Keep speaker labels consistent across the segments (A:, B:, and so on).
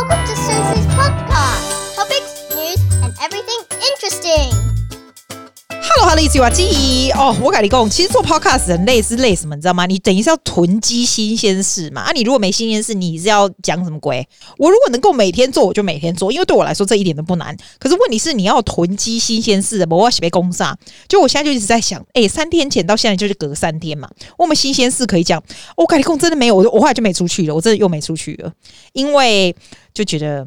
A: Welcome to Susie's
B: Hello，Hello，一起玩机哦。我跟你讲，其实做 podcast 很累，是累什么？你知道吗？你等于是要囤积新鲜事嘛。啊，你如果没新鲜事，你是要讲什么鬼？我如果能够每天做，我就每天做，因为对我来说这一点都不难。可是问题是，你要囤积新鲜事，我要被攻上。就我现在就一直在想，哎、三天前到现在就是隔三天嘛，我们新鲜事可以讲。我跟你讲，真的没有，我我后来就没出去了，我真的又没出去了，因为就觉得。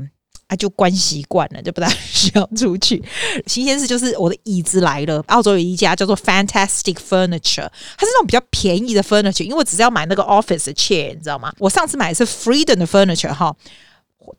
B: 啊，就关习惯了，就不大 需要出去。新鲜事就是我的椅子来了，澳洲有一家叫做 Fantastic Furniture，它是那种比较便宜的 furniture，因为我只是要买那个 office 的 chair，你知道吗？我上次买的是 Freedom 的 furniture 哈，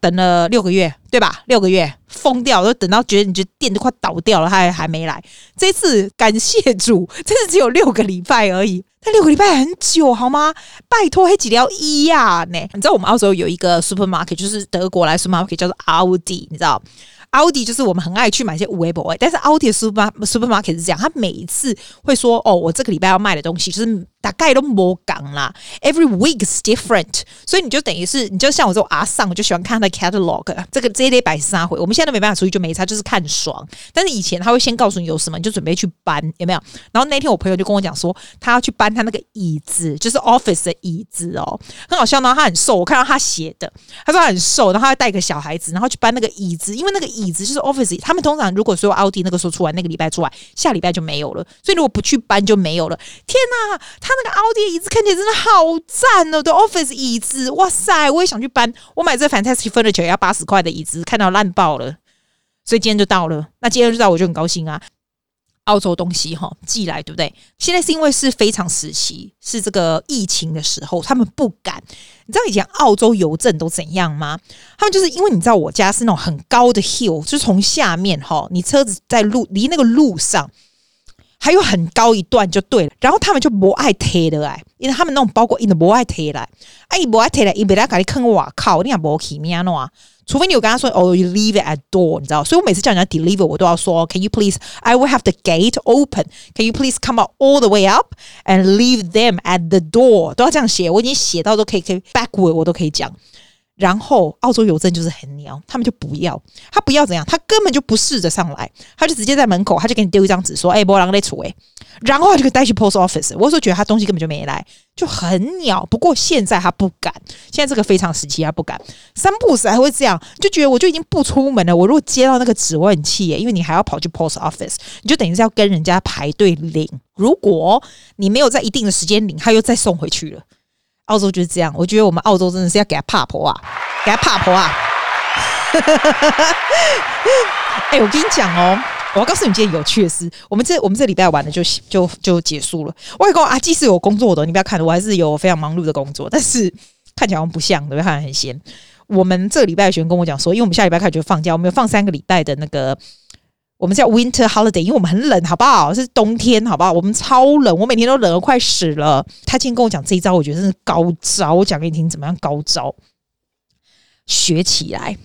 B: 等了六个月，对吧？六个月疯掉，都等到觉得你觉得店都快倒掉了，他还还没来。这次感谢主，这次只有六个礼拜而已。但六个礼拜很久好吗？拜托，还几条一呀？呢？你知道我们澳洲有一个 supermarket，就是德国来 supermarket 叫做 Aldi，你知道？奥迪就是我们很爱去买一些无为博哎，但是奥迪的 super supermarket 是这样，他每一次会说哦，我这个礼拜要卖的东西就是大概都没讲啦，every week is different，所以你就等于是你就像我这种阿桑，我就喜欢看他的 catalog，这个这一类百三回，我们现在都没办法出去，就没差，就是看爽。但是以前他会先告诉你有什么，你就准备去搬，有没有？然后那天我朋友就跟我讲说，他要去搬他那个椅子，就是 office 的椅子哦，很好笑。然后他很瘦，我看到他写的，他说他很瘦，然后他带一个小孩子，然后去搬那个椅子，因为那个椅。椅子就是 office，他们通常如果说奥迪那个时候出来，那个礼拜出来，下礼拜就没有了。所以如果不去搬就没有了。天哪，他那个奥迪椅子看起来真的好赞哦！对，office 椅子，哇塞，我也想去搬。我买这 Fantastic Furniture 要八十块的椅子，看到烂爆了。所以今天就到了，那今天就到，我就很高兴啊。澳洲东西哈寄来，对不对？现在是因为是非常时期，是这个疫情的时候，他们不敢。你知道以前澳洲邮政都怎样吗？他们就是因为你知道我家是那种很高的 hill，就是从下面哈，你车子在路离那个路上还有很高一段就对了。然后他们就不爱贴的哎，因为他们那种包裹印的不爱贴来，哎，不爱贴来，伊别来给你坑我靠，你也不起命喏啊。除非你有跟他说哦，you leave it at door，你知道，所以我每次叫人家 deliver，我都要说，Can you please？I will have the gate open。Can you please come out all the way up and leave them at the door？都要这样写，我已经写到都可以，可以 backward，我都可以讲。然后澳洲邮政就是很鸟，他们就不要，他不要怎样，他根本就不试着上来，他就直接在门口，他就给你丢一张纸说，哎，波浪在出哎，然后他就可以带去 post office。我说觉得他东西根本就没来，就很鸟。不过现在他不敢，现在这个非常时期他不敢，三不时还会这样，就觉得我就已经不出门了。我如果接到那个纸，我很气耶，因为你还要跑去 post office，你就等于是要跟人家排队领。如果你没有在一定的时间领，他又再送回去了。澳洲就是这样，我觉得我们澳洲真的是要给他怕婆啊，给他怕婆啊！哎、欸，我跟你讲哦，我要告诉你一件有趣的事，我们这我们这礼拜玩的就就就结束了。外公啊，即使有工作的，你不要看，我还是有非常忙碌的工作，但是看起来好像不像，对不对？看起来很闲。我们这个礼拜学生跟我讲说，因为我们下礼拜开始就放假，我们有放三个礼拜的那个。我们叫 Winter Holiday，因为我们很冷，好不好？是冬天，好不好？我们超冷，我每天都冷得快死了。他今天跟我讲这一招，我觉得真是高招。我讲给你听，怎么样？高招，学起来。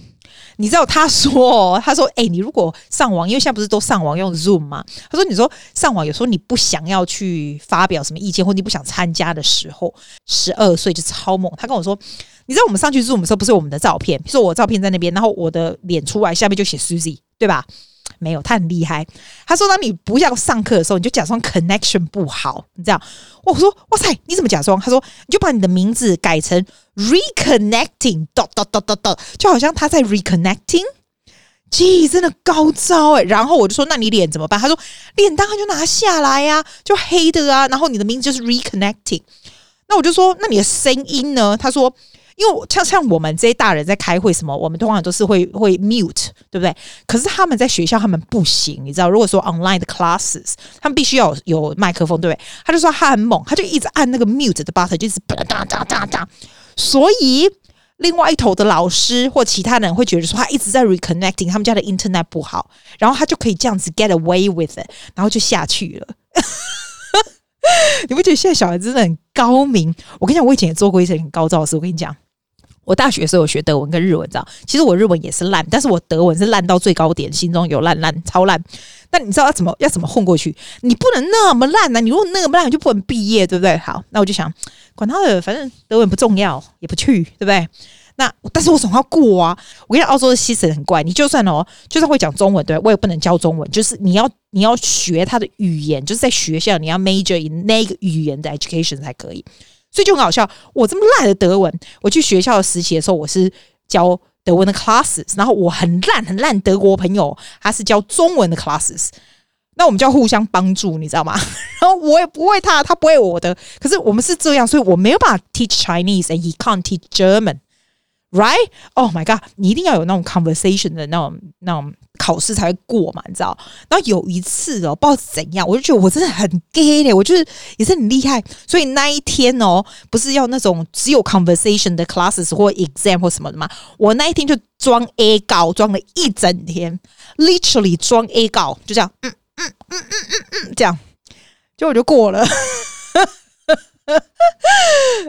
B: 你知道他说，他说，哎、你如果上网，因为现在不是都上网用 Zoom 吗？他说，你说上网有时候你不想要去发表什么意见，或你不想参加的时候，十二岁就超猛。他跟我说，你知道我们上去 Zoom 的时候，不是我们的照片，比如说我照片在那边，然后我的脸出来，下面就写 Susie，对吧？没有，他很厉害。他说：“当你不要上课的时候，你就假装 connection 不好，你这样。”我说：“哇塞，你怎么假装？”他说：“你就把你的名字改成 reconnecting dot dot dot dot dot，就好像他在 reconnecting。”咦，真的高招哎！然后我就说：“那你脸怎么办？”他说：“脸当然就拿下来呀，就黑的啊。然后你的名字就是 reconnecting。”那我就说：“那你的声音呢？”他说。因为像像我们这些大人在开会什么，我们通常都是会会 mute，对不对？可是他们在学校他们不行，你知道？如果说 online 的 classes，他们必须要有麦克风，对不对？他就说他很猛，他就一直按那个 mute 的 button，就是哒哒哒哒哒。所以另外一头的老师或其他人会觉得说他一直在 reconnecting，他们家的 internet 不好，然后他就可以这样子 get away with it，然后就下去了。你不觉得现在小孩子真的很高明？我跟你讲，我以前也做过一些很高招的事。我跟你讲。我大学时候学德文跟日文，知道？其实我日文也是烂，但是我德文是烂到最高点，心中有烂烂超烂。那你知道要怎么要怎么混过去？你不能那么烂啊！你如果那么烂，你就不能毕业，对不对？好，那我就想管他的，反正德文不重要，也不去，对不对？那但是我总要过啊！我跟你讲，澳洲的 system 很怪，你就算哦，就算会讲中文，对，我也不能教中文，就是你要你要学他的语言，就是在学校你要 major in 那个语言的 education 才可以。所以就很好笑，我这么烂的德文，我去学校的实习的时候，我是教德文的 classes，然后我很烂很烂德国朋友，他是教中文的 classes，那我们就要互相帮助，你知道吗？然后我也不会他，他不会我的，可是我们是这样，所以我没有办法 teach Chinese，and he can't teach German。Right? Oh my god！你一定要有那种 conversation 的那种那种考试才会过嘛，你知道？然后有一次哦，不知道怎样，我就觉得我真的很 gay 嘞，我就是也是很厉害。所以那一天哦，不是要那种只有 conversation 的 classes 或 exam 或什么的吗？我那一天就装 A 稿，装了一整天，literally 装 A 稿，就这样，嗯嗯嗯嗯嗯嗯，这样，结果我就过了。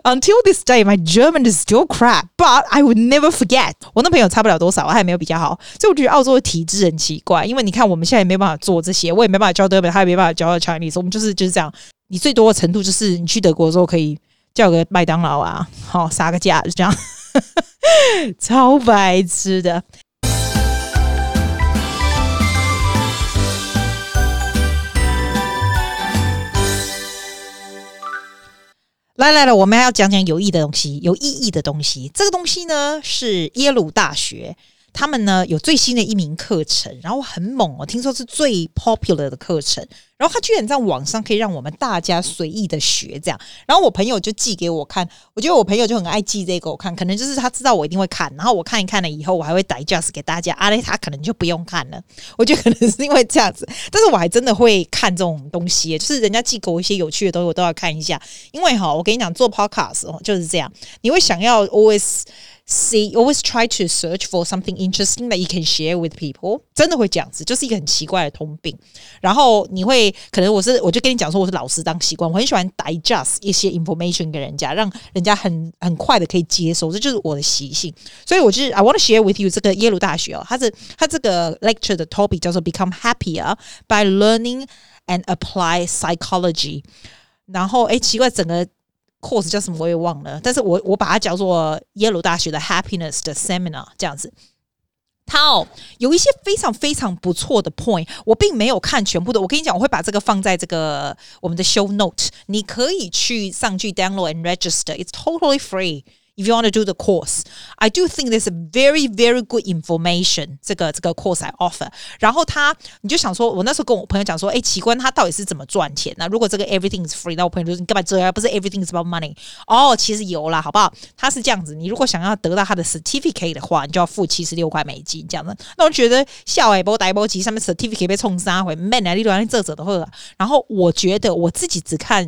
B: Until this day, my German is still crap, but I would never forget。我那朋友差不了多少，我还没有比较好，所以我觉得澳洲的体制很奇怪。因为你看，我们现在也没办法做这些，我也没办法教德文，他也没办法教 Chinese。我们就是就是这样，你最多的程度就是你去德国的时候可以叫个麦当劳啊，好杀个价，就这样，超白痴的。来来来，我们还要讲讲有益的东西，有意义的东西。这个东西呢，是耶鲁大学。他们呢有最新的一名课程，然后很猛哦，听说是最 popular 的课程。然后他居然在网上可以让我们大家随意的学这样。然后我朋友就寄给我看，我觉得我朋友就很爱寄这个我看，可能就是他知道我一定会看。然后我看一看了以后，我还会 digest 给大家。阿雷他可能就不用看了，我觉得可能是因为这样子。但是我还真的会看这种东西，就是人家寄给我一些有趣的东西，我都要看一下。因为哈，我跟你讲，做 podcast 哦就是这样，你会想要 always。See, always try to search for something interesting that you can share with people。真的会这样子，就是一个很奇怪的通病。然后你会可能我是我就跟你讲说我是老师当习惯，我很喜欢 digest 一些 information 给人家，让人家很很快的可以接受，这就是我的习性。所以我就是 I want to share with you 这个耶鲁大学哦，它是它这个 lecture 的 topic 叫做 Become Happier by Learning and Apply Psychology。然后哎，奇怪，整个。 course 叫什么我也忘了，但是我我把它叫做耶鲁大学的 Happiness 的 Seminar 这样子。它哦有一些非常非常不错的 point，我并没有看全部的。我跟你讲，我会把这个放在这个我们的 show note，你可以去上去 download and register，it's totally free。If you want to do the course, I do think there's a very, very good information. 这个这个 course I offer. 然后他，你就想说，我那时候跟我朋友讲说，哎，奇观他到底是怎么赚钱呢？如果这个 everything is free，那我朋友就说，你干嘛这样？不是 everything is about money？哦，其实有啦，好不好？他是这样子，你如果想要得到他的 certificate 的话，你就要付七十六块美金这样子。那我觉得笑哎，波带波机上面 certificate 被冲杀回，man 啊，你乱这这的会。然后我觉得我自己只看。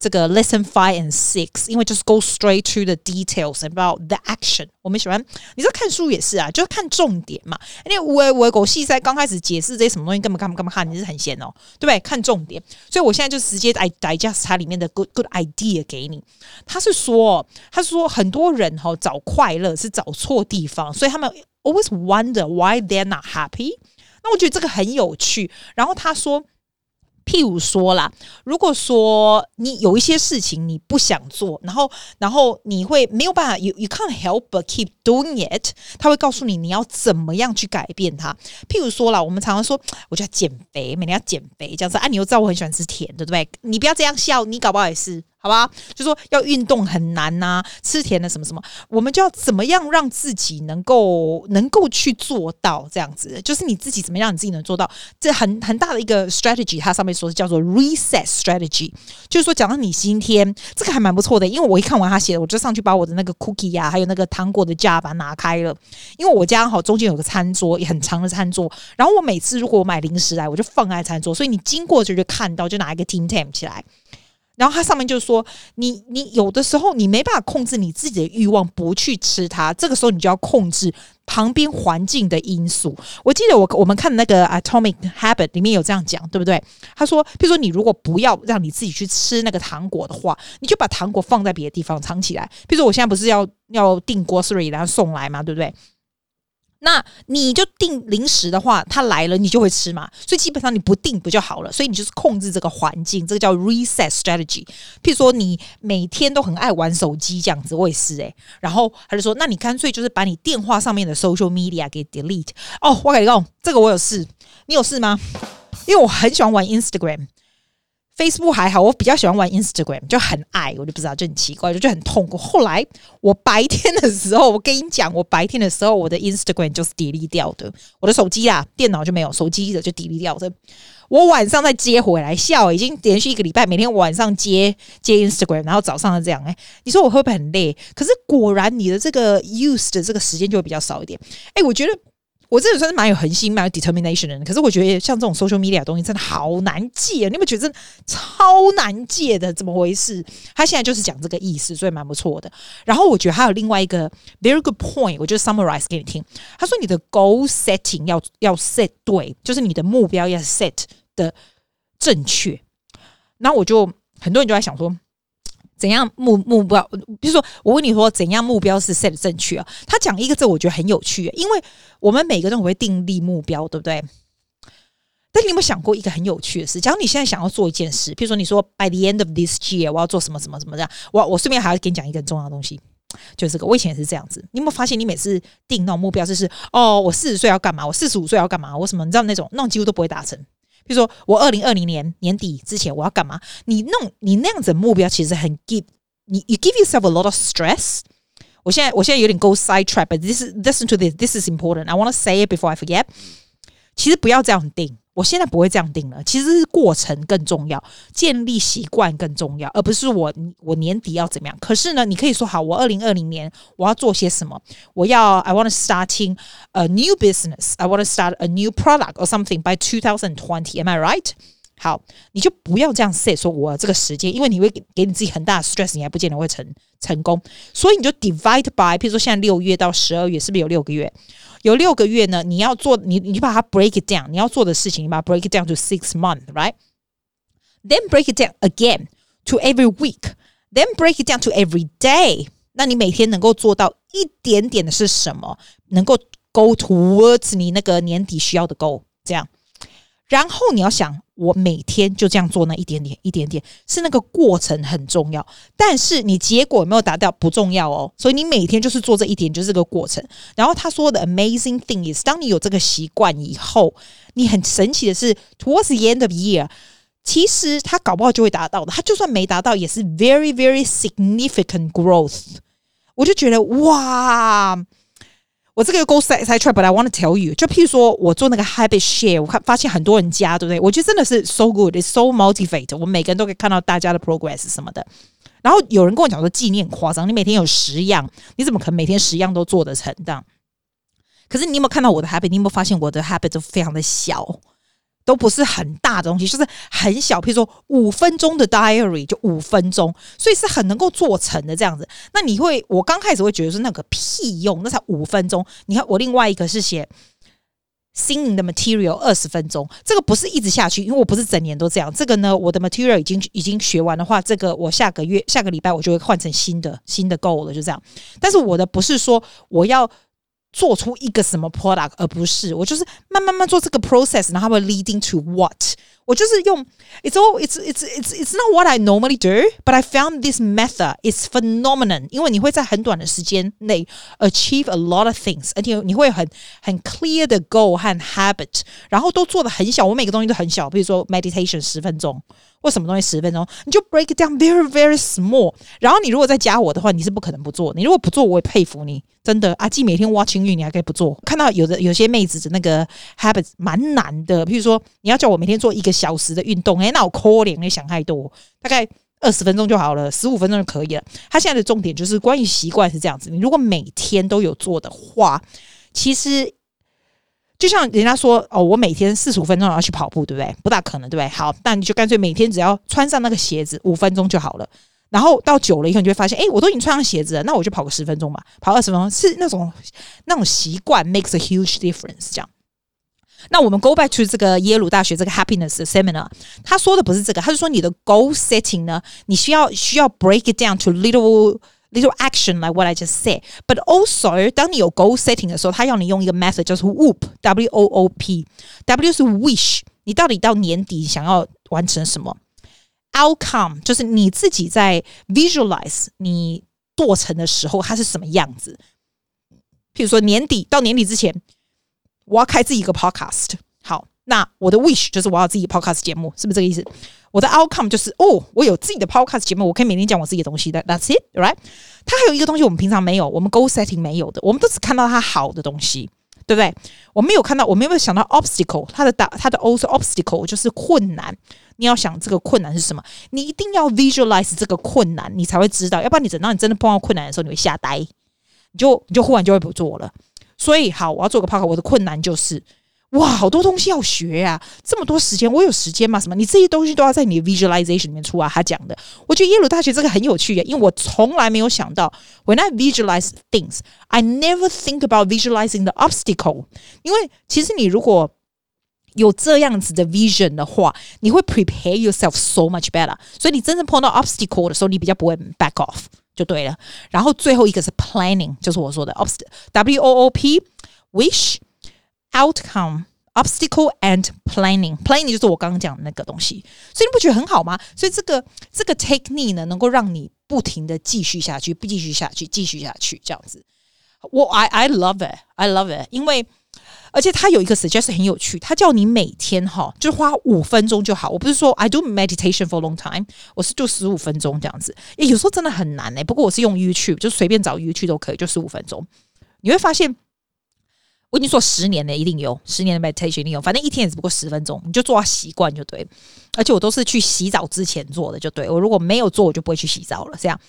B: 这个 lesson five and six，因为就是 go straight to the details about the action。我们喜欢，你知道看书也是啊，就是看重点嘛。因为我我狗细在刚开始解释这些什么东西，根本干嘛干嘛看，你是很闲哦，对不对？看重点，所以我现在就直接 digest 它里面的 good good idea 给你。他是说，他是说很多人哈、哦、找快乐是找错地方，所以他们 always wonder why they're not happy。那我觉得这个很有趣。然后他说。譬如说啦，如果说你有一些事情你不想做，然后然后你会没有办法，you you can't help but keep doing it，他会告诉你你要怎么样去改变它。譬如说啦，我们常常说，我就要减肥，每天要减肥这样子啊，你又知道我很喜欢吃甜的，对不对？你不要这样笑，你搞不好也是。好吧，就说要运动很难呐、吃甜的什么什么，我们就要怎么样让自己能够能够去做到这样子，就是你自己怎么样，你自己能做到，这很很大的一个 strategy，它上面说是叫做 reset strategy，就是说，讲到你今天这个还蛮不错的，因为我一看完他写的，我就上去把我的那个 cookie 呀、还有那个糖果的架把它拿开了，因为我家好中间有个餐桌，也很长的餐桌，然后我每次如果我买零食来，我就放在餐桌，所以你经过就就看到，就拿一个 Tim Tam 起来。然后它上面就说，你你有的时候你没办法控制你自己的欲望，不去吃它，这个时候你就要控制旁边环境的因素。我记得我我们看那个 Atomic Habit 里面有这样讲，对不对？他说，譬如说你如果不要让你自己去吃那个糖果的话，你就把糖果放在别的地方藏起来。譬如说我现在不是要要订 grocery 然后送来嘛，对不对？那你就定零食的话，它来了你就会吃嘛，所以基本上你不定不就好了？所以你就是控制这个环境，这个叫 reset strategy。譬如说你每天都很爱玩手机这样子，我也是诶、然后他就说，那你干脆就是把你电话上面的 social media 给 delete。哦，我跟你讲，这个我有事，你有事吗？因为我很喜欢玩 Instagram。Facebook 还好，我比较喜欢玩 Instagram，就很爱，我就不知道，就很奇怪，就就很痛苦。后来我白天的时候，我跟你讲，我白天的时候，我的 Instagram 就是 delete 掉的，我的手机啊，电脑就没有，手机的就 delete 掉的。我晚上再接回来，笑，已经连续一个礼拜，每天晚上接接 Instagram，然后早上是这样。哎，你说我会不会很累？可是果然你的这个 use 的这个时间就会比较少一点。哎，我觉得。我这个算是蛮有恒心、蛮有 determination 的人，可是我觉得像这种 social media 的东西真的好难戒，你有没有觉得真的超难戒的？怎么回事？他现在就是讲这个意思，所以蛮不错的。然后我觉得还有另外一个 very good point，我就 summarize 给你听。他说你的 goal setting 要要 set 对，就是你的目标要 set 的正确。那我就很多人就在想说。怎样目目标？比如说，我问你说，怎样目标是 set 正确啊？他讲一个字，我觉得很有趣，因为我们每个人都会订立目标，对不对？但你有没有想过一个很有趣的事？假如你现在想要做一件事，比如说你说 by the end of this year 我要做什么什么什么这样，我我顺便还要跟你讲一个很重要的东西，就是这个。我以前也是这样子。你有没有发现，你每次定那种目标，就是哦，我四十岁要干嘛？我四十五岁要干嘛？我什么？你知道那种那种几乎都不会达成。比如说，我二零二零年年底之前我要干嘛？你弄你那样子的目标其实很 give 你 you give yourself a lot of stress。我现在我现在有点 go side track，but this is listen to this this is important. I want to say it before I forget。 其实不要这样定。我现在不会这样定了，其实是过程更重要，建立习惯更重要，而不是我我年底要怎么样。可是呢，你可以说好，我二零二零年我要做些什么？我要 I want to starting a new business. I want to start a new product or something by two thousand twenty. Am I right? 好，你就不要这样 say 说我这个时间，因为你会给给你自己很大的 stress，你还不见得会成成功。所以你就 divide by，譬如说现在六月到十二月，是不是有六个月？有六个月呢，你要做你，你就把它 break it down。你要做的事情，你把它 break it down to six month，right？Then break it down again to every week。Then break it down to every day。那你每天能够做到一点点的是什么？能够 go towards 你那个年底需要的 goal，这样。然后你要想，我每天就这样做那一点点，一点点，是那个过程很重要。但是你结果有没有达到不重要哦。所以你每天就是做这一点，就是这个过程。然后他说的 amazing thing is，当你有这个习惯以后，你很神奇的是，towards the end of year，其实他搞不好就会达到的。他就算没达到，也是 very very significant growth。我就觉得哇。我这个 go side side track，but I want to tell you，就譬如说我做那个 habit share，我看发现很多人加，对不对？我觉得真的是 so good，it's so motivate。我们每个人都可以看到大家的 progress 什么的。然后有人跟我讲说，纪念夸张，你每天有十样，你怎么可能每天十样都做得成？这样。可是你有没有看到我的 habit？你有没有发现我的 habit 都非常的小？都不是很大的东西，就是很小，譬如说五分钟的 diary 就五分钟，所以是很能够做成的这样子。那你会，我刚开始会觉得说那个屁用，那才五分钟。你看我另外一个是写 singing 的 material 二十分钟，这个不是一直下去，因为我不是整年都这样。这个呢，我的 material 已经已经学完的话，这个我下个月下个礼拜我就会换成新的新的 goal 了，就这样。但是我的不是说我要。做出一个什么 product，而不是我就是慢慢慢做这个 process，然后会 leading to what。我就是用 it's all it's it's it's it's not what I normally do，but I found this method is phenomenal。因为你会在很短的时间内 achieve a lot of things，而且你会很很 clear 的 goal 和 habit，然后都做得很小。我每个东西都很小，比如说 meditation 十分钟。 或什么东西十分钟，你就 break down very very small。然后你如果再加我的话，你是不可能不做。你如果不做，我也佩服你，真的。阿季每天 watching you，你还可以不做。看到有的有些妹子的那个 habits 蛮难的，譬如说你要叫我每天做一个小时的运动，诶、那我可怜，你想太多，大概二十分钟就好了，十五分钟就可以了。他现在的重点就是关于习惯是这样子，你如果每天都有做的话，其实。就像人家说哦，我每天四十五分钟要去跑步，对不对？不大可能，对不对？好，那你就干脆每天只要穿上那个鞋子五分钟就好了。然后到久了以后，你就会发现，哎，我都已经穿上鞋子了，那我就跑个十分钟吧，跑二十分钟是那种那种习惯 makes a huge difference。这样，那我们 go back to 这个耶鲁大学这个 happiness seminar，他说的不是这个，他是说你的 goal setting 呢，你需要需要 break it down to little little action like what I just said. But also，当你有 goal setting 的时候，他要你用一个 method，就是 WOOP，W O O P，W 是 wish，你到底到年底想要完成什么？Outcome 就是你自己在 visualize 你做成的时候，它是什么样子？譬如说年底到年底之前，我要开自己一个 podcast。好，那我的 wish 就是我要自己 podcast 节目，是不是这个意思？ 我的 outcome 就是哦，我有自己的 podcast 节目，我可以每天讲我自己的东西的。That's it, right？它还有一个东西我们平常没有，我们 goal setting 没有的，我们都只看到它好的东西，对不对？我没有看到，我没有想到 obstacle，它的打它的 also obstacle 就是困难。你要想这个困难是什么？你一定要 visualize 这个困难，你才会知道。要不然你等到你真的碰到困难的时候，你会吓呆，你就你就忽然就会不做了。所以好，我要做个 podcast，我的困难就是。哇，好多东西要学呀、啊！这么多时间，我有时间吗？什么？你这些东西都要在你的 visualization 里面出啊。他讲的，我觉得耶鲁大学这个很有趣耶，因为我从来没有想到，when I visualize things, I never think about visualizing the obstacle。因为其实你如果有这样子的 vision 的话，你会 prepare yourself so much better。所以你真正碰到 obstacle 的时候，你比较不会 back off 就对了。然后最后一个是 planning，就是我说的 obstacle，W O O P wish。Outcome, obstacle and planning. Planning 就是我刚刚讲的那个东西，所以你不觉得很好吗？所以这个这个 technique 呢，能够让你不停的继续下去，不继续下去，继续下去，这样子。我 I I love it, I love it，因为而且它有一个 suggestion 很有趣，它叫你每天哈，就花五分钟就好。我不是说 I do meditation for long time，我是就十五分钟这样子。诶，有时候真的很难诶，不过我是用 YouTube，就随便找 YouTube 都可以，就十五分钟，你会发现。我已经做十年了，一定有十年的 meditation，一定有。反正一天也只不过十分钟，你就做到习惯就对。而且我都是去洗澡之前做的，就对。我如果没有做，我就不会去洗澡了。这样，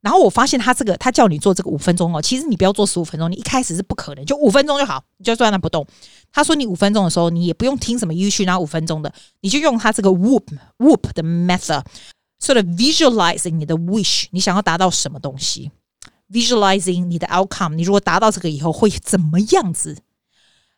B: 然后我发现他这个，他叫你做这个五分钟哦，其实你不要做十五分钟，你一开始是不可能，就五分钟就好，你就坐在那不动。他说你五分钟的时候，你也不用听什么 YouTube，拿五分钟的，你就用他这个 Whoop Whoop 的 method，sort of visualizing 你的 wish，你想要达到什么东西，visualizing 你的 outcome，你如果达到这个以后会怎么样子？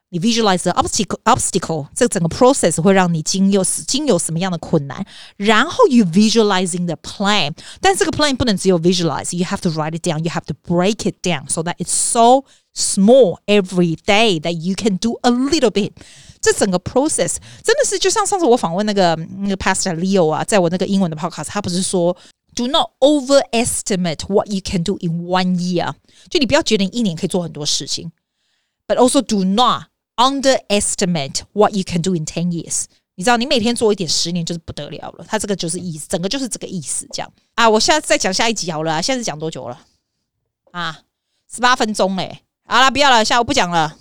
B: 你 visualize the obstacle obstacle 这整个 process 会让你经有经有什么样的困难，然后 you visualizing the plan，但这个 plan 不能只有 visualize，you have to write it down，you have to break it down so that it's so small every day that you can do a little bit。这整个 process 真的是就像上次我访问那个那个 Pastor Leo 啊，在我那个英文的 podcast，他不是说 do not overestimate what you can do in one year，就你不要觉得你一年可以做很多事情，but also do not Underestimate what you can do in ten years。你知道，你每天做一点，十年就是不得了了。他这个就是意思，整个就是这个意思。这样啊，我现在再讲下一集好了。现在是讲多久了？啊，十八分钟嘞。好了，不要了，下午不讲了。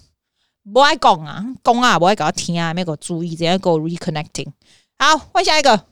B: 不爱讲啊，讲啊，不爱搞听啊，没给我注意，怎样给我 reconnecting。好，换下一个。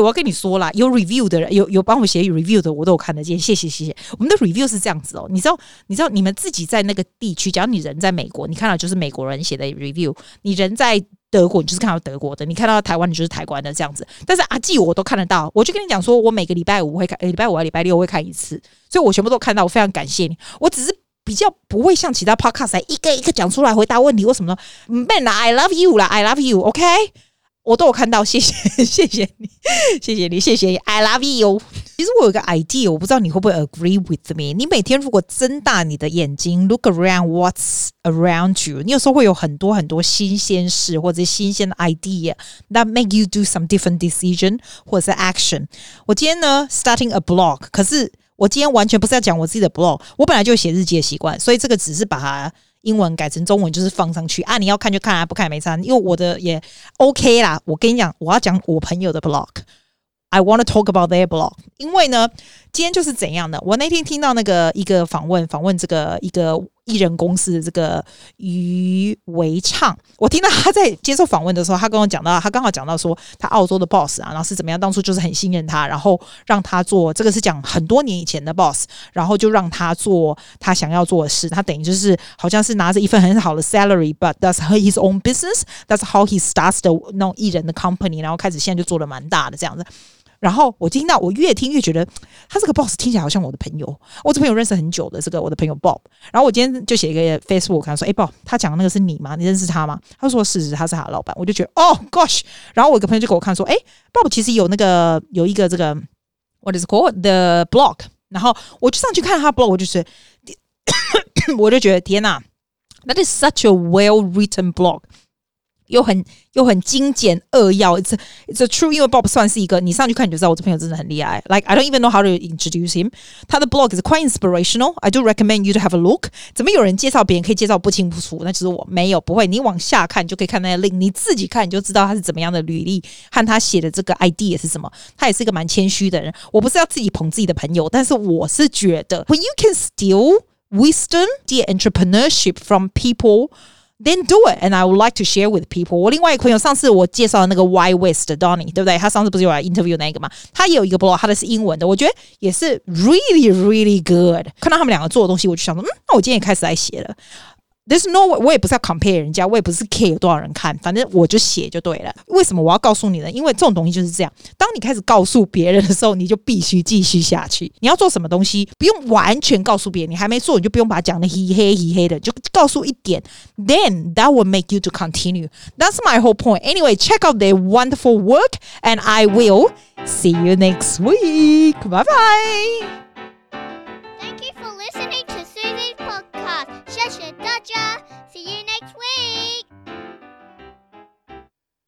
B: 我要跟你说啦，有 review 的人，有有帮我写 review 的，我都有看得见。谢谢谢谢。我们的 review 是这样子哦，你知道你知道你们自己在那个地区，假如你人在美国，你看到就是美国人写的 review；你人在德国，你就是看到德国的；你看到台湾，你就是台湾的这样子。但是阿季我都看得到，我就跟你讲说，我每个礼拜五会看，礼拜五啊礼拜六会看一次，所以我全部都看到。我非常感谢你，我只是比较不会像其他 podcast 一个一个讲出来回答问题或什么的。Man 啦，I love you 啦，I love you，OK。我都有看到，谢谢，谢谢你，谢谢你，谢谢你，I love you。其实我有个 idea，我不知道你会不会 agree with me。你每天如果睁大你的眼睛，look around what's around you，你有时候会有很多很多新鲜事或者新鲜的 idea that make you do some different decision 或者是 action。我今天呢，starting a blog，可是我今天完全不是要讲我自己的 blog，我本来就写日记的习惯，所以这个只是把它。英文改成中文就是放上去啊！你要看就看啊，不看也没差。因为我的也 OK 啦。我跟你讲，我要讲我朋友的 blog。I want to talk about their blog。因为呢，今天就是怎样的？我那天听到那个一个访问，访问这个一个。艺人公司的这个余维畅，我听到他在接受访问的时候，他跟我讲到，他刚好讲到说，他澳洲的 boss 啊，然后是怎么样，当初就是很信任他，然后让他做这个是讲很多年以前的 boss，然后就让他做他想要做的事，他等于就是好像是拿着一份很好的 salary，but that's his own business，that's how he starts the 那种艺人的 company，然后开始现在就做的蛮大的这样子。然后我听到，我越听越觉得他这个 boss 听起来好像我的朋友。我这朋友认识很久的这个我的朋友 Bob。然后我今天就写一个 Facebook，他说：“哎，Bob，他讲的那个是你吗？你认识他吗？”他说：“是，他是他的老板。”我就觉得哦，Gosh。然后我一个朋友就给我看说：“哎，Bob 其实有那个有一个这个 What is called the blog。”然后我就上去看他 blog，我就是我就觉得 天哪，That is such a well-written blog。又很又很精简扼要，it's a, it's a true，因为 Bob 算是一个，你上去看你就知道，我这朋友真的很厉害。Like I don't even know how to introduce him。他的 blog is quite inspirational。I do recommend you to have a look。怎么有人介绍别人可以介绍不清不楚？那其实我没有，不会。你往下看就可以看那个 link，你自己看你就知道他是怎么样的履历和他写的这个 idea 是什么。他也是一个蛮谦虚的人。我不是要自己捧自己的朋友，但是我是觉得，when you can steal wisdom, the entrepreneurship from people。 Then do it, and I would like to share with people. 我另外一个朋友，上次我介绍的那个 Y West 的 Donny，对不对？他上次不是有来 interview 那个嘛？他也有一个 blog，他的是英文的，我觉得也是 really really good。看到他们两个做的东西，我就想说，嗯，那我今天也开始来写了。There's no way，我也不是要 compare 人家，我也不是 care 有多少人看，反正我就写就对了。为什么我要告诉你呢？因为这种东西就是这样，当你开始告诉别人的时候，你就必须继续下去。你要做什么东西，不用完全告诉别人，你还没做，你就不用把它讲的黑黑黑黑的，就告诉一点。Then that will make you to continue. That's my whole point. Anyway, check out their wonderful work, and I will see you next week. Bye bye. Which way?